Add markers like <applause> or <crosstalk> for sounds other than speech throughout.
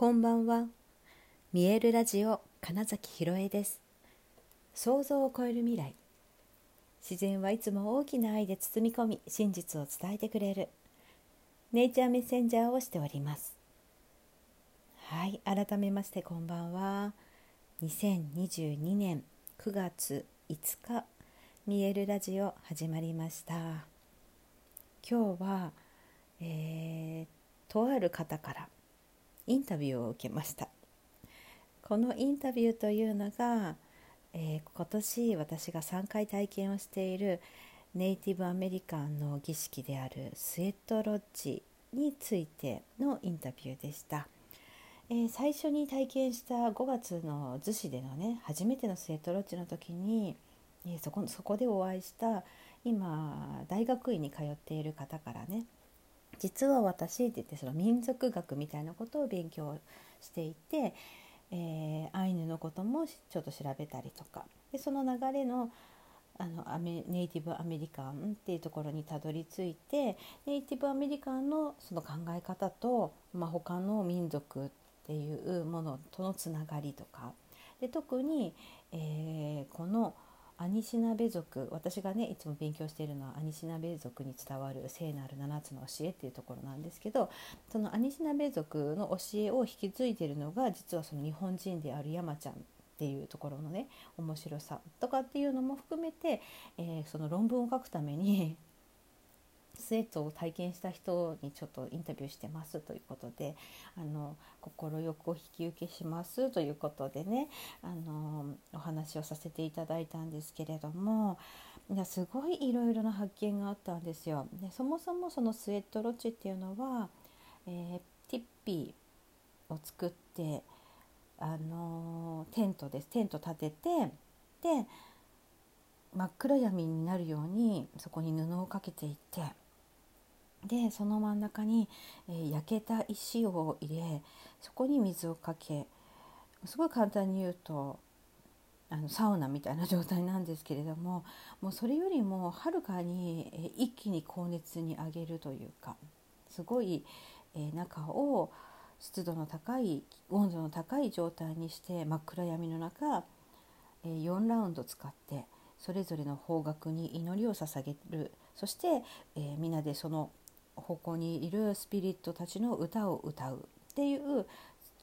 こんばんは。見えるラジオ金崎ひろえです。想像を超える未来。自然はいつも大きな愛で包み込み、真実を伝えてくれる。ネイチャーメッセンジャーをしております。はい、改めましてこんばんは。2022年9月5日、見えるラジオ始まりました。今日は、えー、とある方からインタビューを受けました。このインタビューというのが、えー今年私が3回体験をしているネイティブアメリカンの儀式であるスウェットロッジについてのインタビューでした、えー最初に体験した5月の逗子でのね初めてのスウェットロッジの時に、えーそこそこでお会いした今大学院に通っている方からね実は私って言ってその民族学みたいなことを勉強していて、えーアイヌのこともちょっと調べたりとか。でその流れのあのアメネイティブアメリカンっていうところにたどり着いてネイティブアメリカンのその考え方と、まあ、他の民族っていうものとのつながりとか。で特に、えーこのアニシナベ族私がねいつも勉強しているのはアニシナベ族に伝わる聖なる7つの教えっていうところなんですけどそのアニシナベ族の教えを引き継いでるのが実はその日本人である山ちゃんっていうところのね面白さとかっていうのも含めて、えーその論文を書くためにスウェットを体験した人にちょっとインタビューしてますということであの快くお引き受けしますということでねあのお話をさせていただいたんですけれどもいやすごいいろいろな発見があったんですよ。でそもそもそのスウェットロッジっていうのは、えーティッピーを作ってあのテントですテント立ててで真っ暗闇になるようにそこに布をかけていってでその真ん中に、えー焼けた石を入れそこに水をかけすごい簡単に言うとあのサウナみたいな状態なんですけれどももうそれよりもはるかに、えー一気に高熱に上げるというかすごい、えー中を湿度の高い温度の高い状態にして真っ暗闇の中、えー4ラウンド使ってそれぞれの方角に祈りを捧げる。そして、えーみんなでその方向にいるスピリットたちの歌を歌うっていう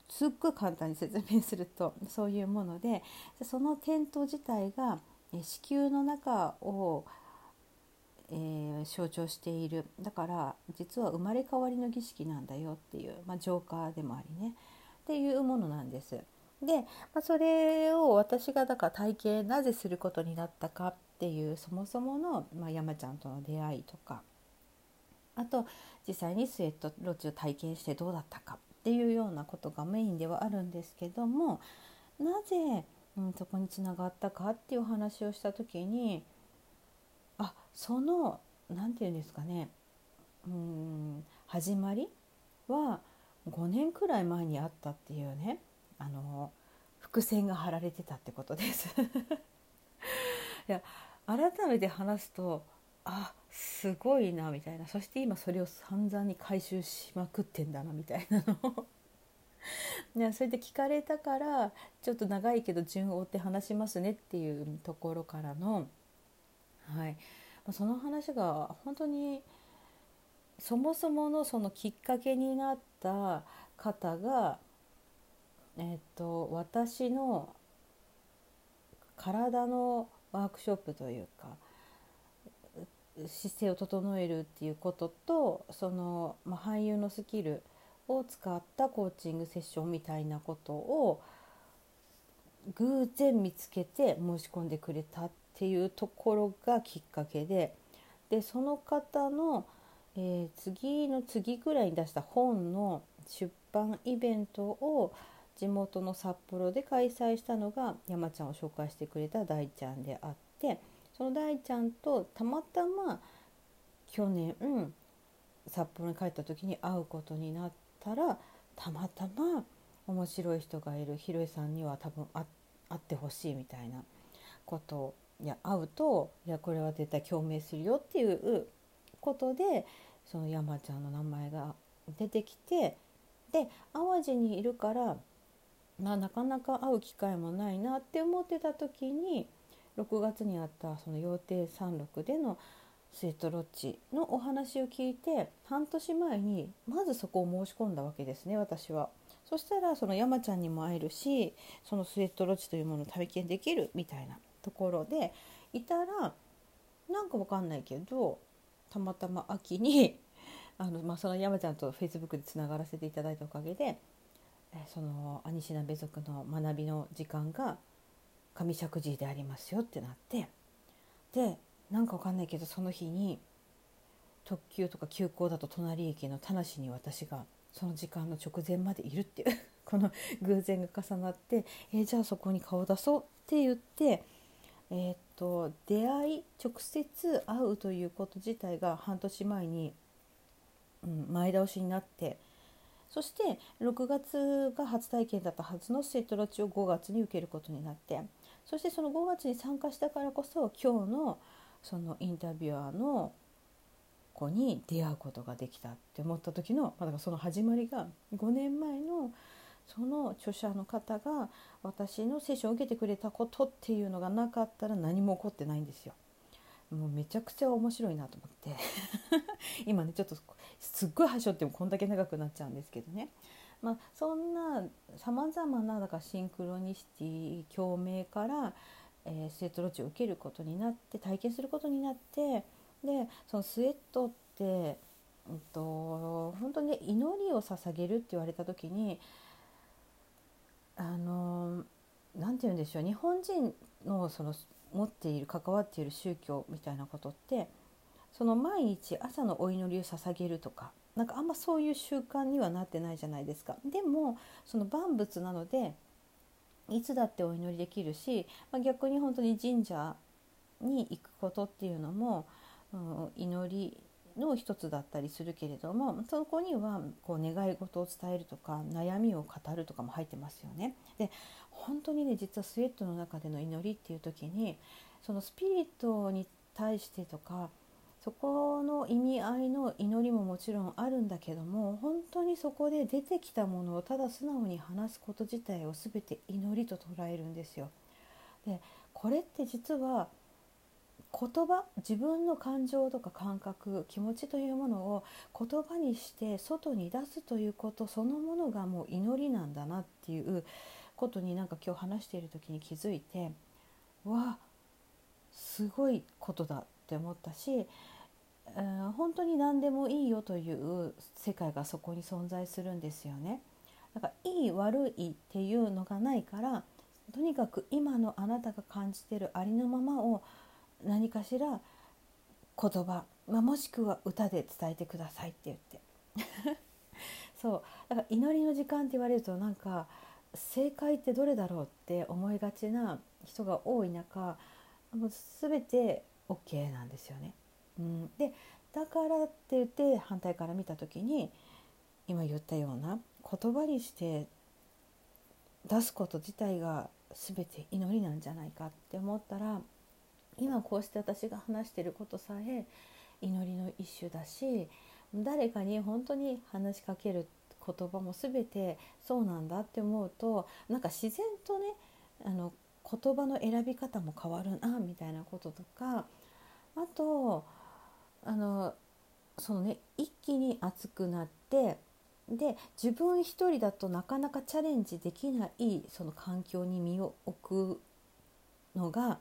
すっごい簡単に説明するとそういうものでそのテント自体が子宮の中を、えー象徴している。だから実は生まれ変わりの儀式なんだよっていう、まあ、ジョーカーでもありね。っていうものなんです。で、まあ、それを私がだから体験なぜすることになったかっていうそもそもの、まあ、山ちゃんとの出会いとか。あと実際にスウェットロッジを体験してどうだったかっていうようなことがメインではあるんですけどもなぜ、うん、そこにつながったかっていうお話をした時にあその何て言うんですかねうん始まりは5年くらい前にあったっていうねあの伏線が張られてたってことです。<laughs> いや改めて話すとあすごいなみたいな。そして今それを散々に回収しまくってんだなみたいなの。<laughs> をそれで聞かれたからちょっと長いけど順を追って話しますねっていうところからの、はい、その話が本当にそもそものそのきっかけになった方が、えっと私の体のワークショップというか姿勢を整えるっていうこととその、まあ、俳優のスキルを使ったコーチングセッションみたいなことを偶然見つけて申し込んでくれたっていうところがきっかけででその方の、えー次の次ぐらいに出した本の出版イベントを地元の札幌で開催したのが山ちゃんを紹介してくれた大ちゃんであってその大ちゃんとたまたま去年、札幌に帰った時に会うことになったらたまたま面白い人がいるひろえさんには多分会ってほしいみたいなことをいや会うといやこれは絶対共鳴するよっていうことでその山ちゃんの名前が出てきてで淡路にいるからまあ、なかなか会う機会もないなって思ってた時に6月にあったその羊蹄山麓でのスイートロッジのお話を聞いて半年前にまずそこを申し込んだわけですね私は。そしたらその山ちゃんにも会えるしそのスイートロッジというものを体験できるみたいなところでいたらなんかわかんないけどたまたま秋に <laughs> あの、まあ、その山ちゃんとフェイスブックでつながらせていただいたおかげでそのアニシナベ族の学びの時間が上石寺でありますよってなって。でなんかわかんないけどその日に特急とか急行だと隣駅の田無に私がその時間の直前までいるっていう <laughs> この偶然が重なってえー、じゃあそこに顔出そうって言って、えー、っと出会い直接会うということ自体が半年前に、うん、前倒しになってそして6月が初体験だったはずのセトロッチを5月に受けることになって。そしてその5月に参加したからこそ今日のそのインタビュアーの子に出会うことができたって思った時の、まあ、その始まりが5年前のその著者の方が私のセッションを受けてくれたことっていうのがなかったら何も起こってないんですよ。もうめちゃくちゃ面白いなと思って <laughs> 今ねちょっとすっごい端折ってもこんだけ長くなっちゃうんですけどね、まあ、そんなさまざまなだからシンクロニシティ共鳴から、えー、スウェットロッチを受けることになって体験することになってでそのスウェットって、うんと、本当に、ね、祈りを捧げるって言われた時にあの何て言うんでしょう日本人のその持っている関わっている宗教みたいなことってその毎日朝のお祈りを捧げるとかなんかあんまそういう習慣にはなってないじゃないですか。でもその万物なのでいつだってお祈りできるし、まあ、逆に本当に神社に行くことっていうのも、うん、祈りの一つだったりするけれどもそこにはこう願い事を伝えるとか悩みを語るとかも入ってますよね。で本当にね実はスウェットの中での祈りっていう時にそのスピリットに対してとかそこの意味合いの祈りももちろんあるんだけども本当にそこで出てきたものをただ素直に話すこと自体を全て祈りと捉えるんですよ。でこれって実は言葉自分の感情とか感覚気持ちというものを言葉にして外に出すということそのものがもう祈りなんだなっていうことになんか今日話している時に気づいてわあすごいことだって思ったし、本当に何でもいいよという世界がそこに存在するんですよね。だからいい悪いっていうのがないからとにかく今のあなたが感じてるありのままを何かしら言葉、まあ、もしくは歌で伝えてくださいって言って <laughs> そうだから祈りの時間って言われるとなんか正解ってどれだろうって思いがちな人が多い中もう全て OK なんですよね。うん、でだからって言って反対から見た時に今言ったような言葉にして出すこと自体が全て祈りなんじゃないかって思ったら今こうして私が話してることさえ祈りの一種だし誰かに本当に話しかける言葉も全てそうなんだって思うとなんか自然とねあの言葉の選び方も変わるなみたいなこととかあとあのそのね一気に熱くなってで自分一人だとなかなかチャレンジできないその環境に身を置くのが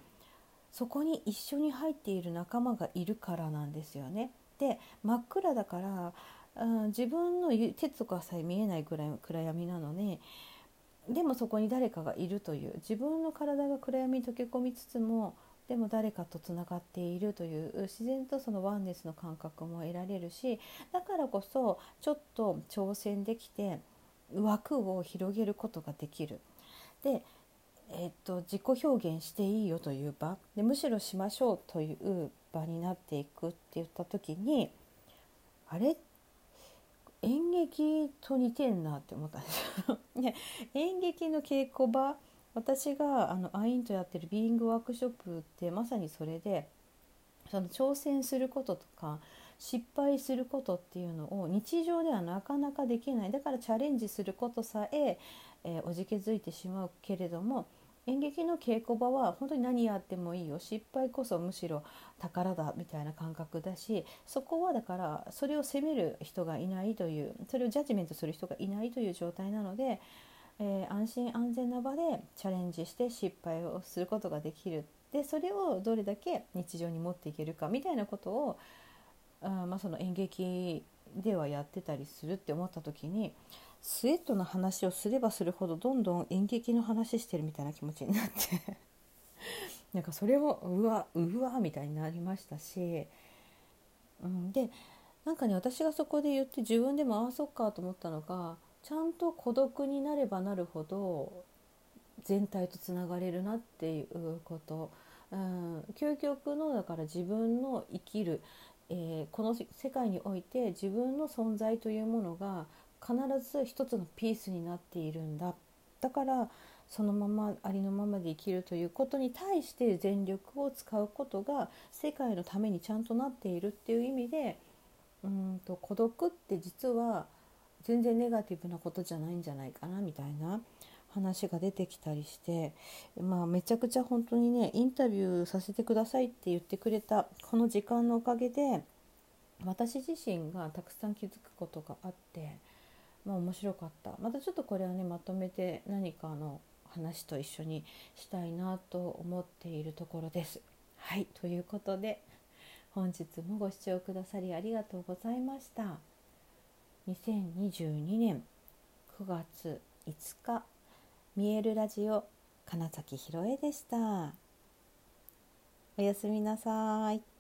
そこに一緒に入っている仲間がいるからなんですよね。で真っ暗だから、うん、自分の手とかさえ見えないぐらい暗闇なのねでもそこに誰かがいるという自分の体が暗闇に溶け込みつつもでも誰かとつながっているという自然とそのワンネスの感覚も得られるしだからこそちょっと挑戦できて枠を広げることができる。でえっと、自己表現していいよという場でむしろしましょうという場になっていくって言った時にあれ？演劇と似てんなって思ったんですよ。<laughs> ね、演劇の稽古場私があのアインとやってるビーイングワークショップってまさにそれでその挑戦することとか失敗することっていうのを日常ではなかなかできない。だからチャレンジすることさええー、おじけづいてしまうけれども演劇の稽古場は本当に何やってもいいよ。失敗こそむしろ宝だみたいな感覚だしそこはだからそれを責める人がいないというそれをジャッジメントする人がいないという状態なので、えー、安心安全な場でチャレンジして失敗をすることができる。でそれをどれだけ日常に持っていけるかみたいなことをあ、まあ、その演劇ではやってたりするって思った時にスウェットの話をすればするほどどんどん演劇の話してるみたいな気持ちになって <laughs> なんかそれもうわうわみたいになりましたし、うん、でなんかね私がそこで言って自分でもああそっかと思ったのがちゃんと孤独になればなるほど全体とつながれるなっていうこと、うん、究極のだから自分の生きる、えー、この世界において自分の存在というものが必ず一つのピースになっているんだ。だからそのままありのままで生きるということに対して全力を使うことが世界のためにちゃんとなっているっていう意味でうんと孤独って実は全然ネガティブなことじゃないんじゃないかなみたいな話が出てきたりして、まあ、めちゃくちゃ本当にねインタビューさせてくださいって言ってくれたこの時間のおかげで私自身がたくさん気づくことがあって。まあ面白かったまたちょっとこれはねまとめて何かの話と一緒にしたいなと思っているところです。はいということで本日もご視聴くださりありがとうございました。2022年9月5日見えるラジオ金崎ひろえでした。おやすみなさい。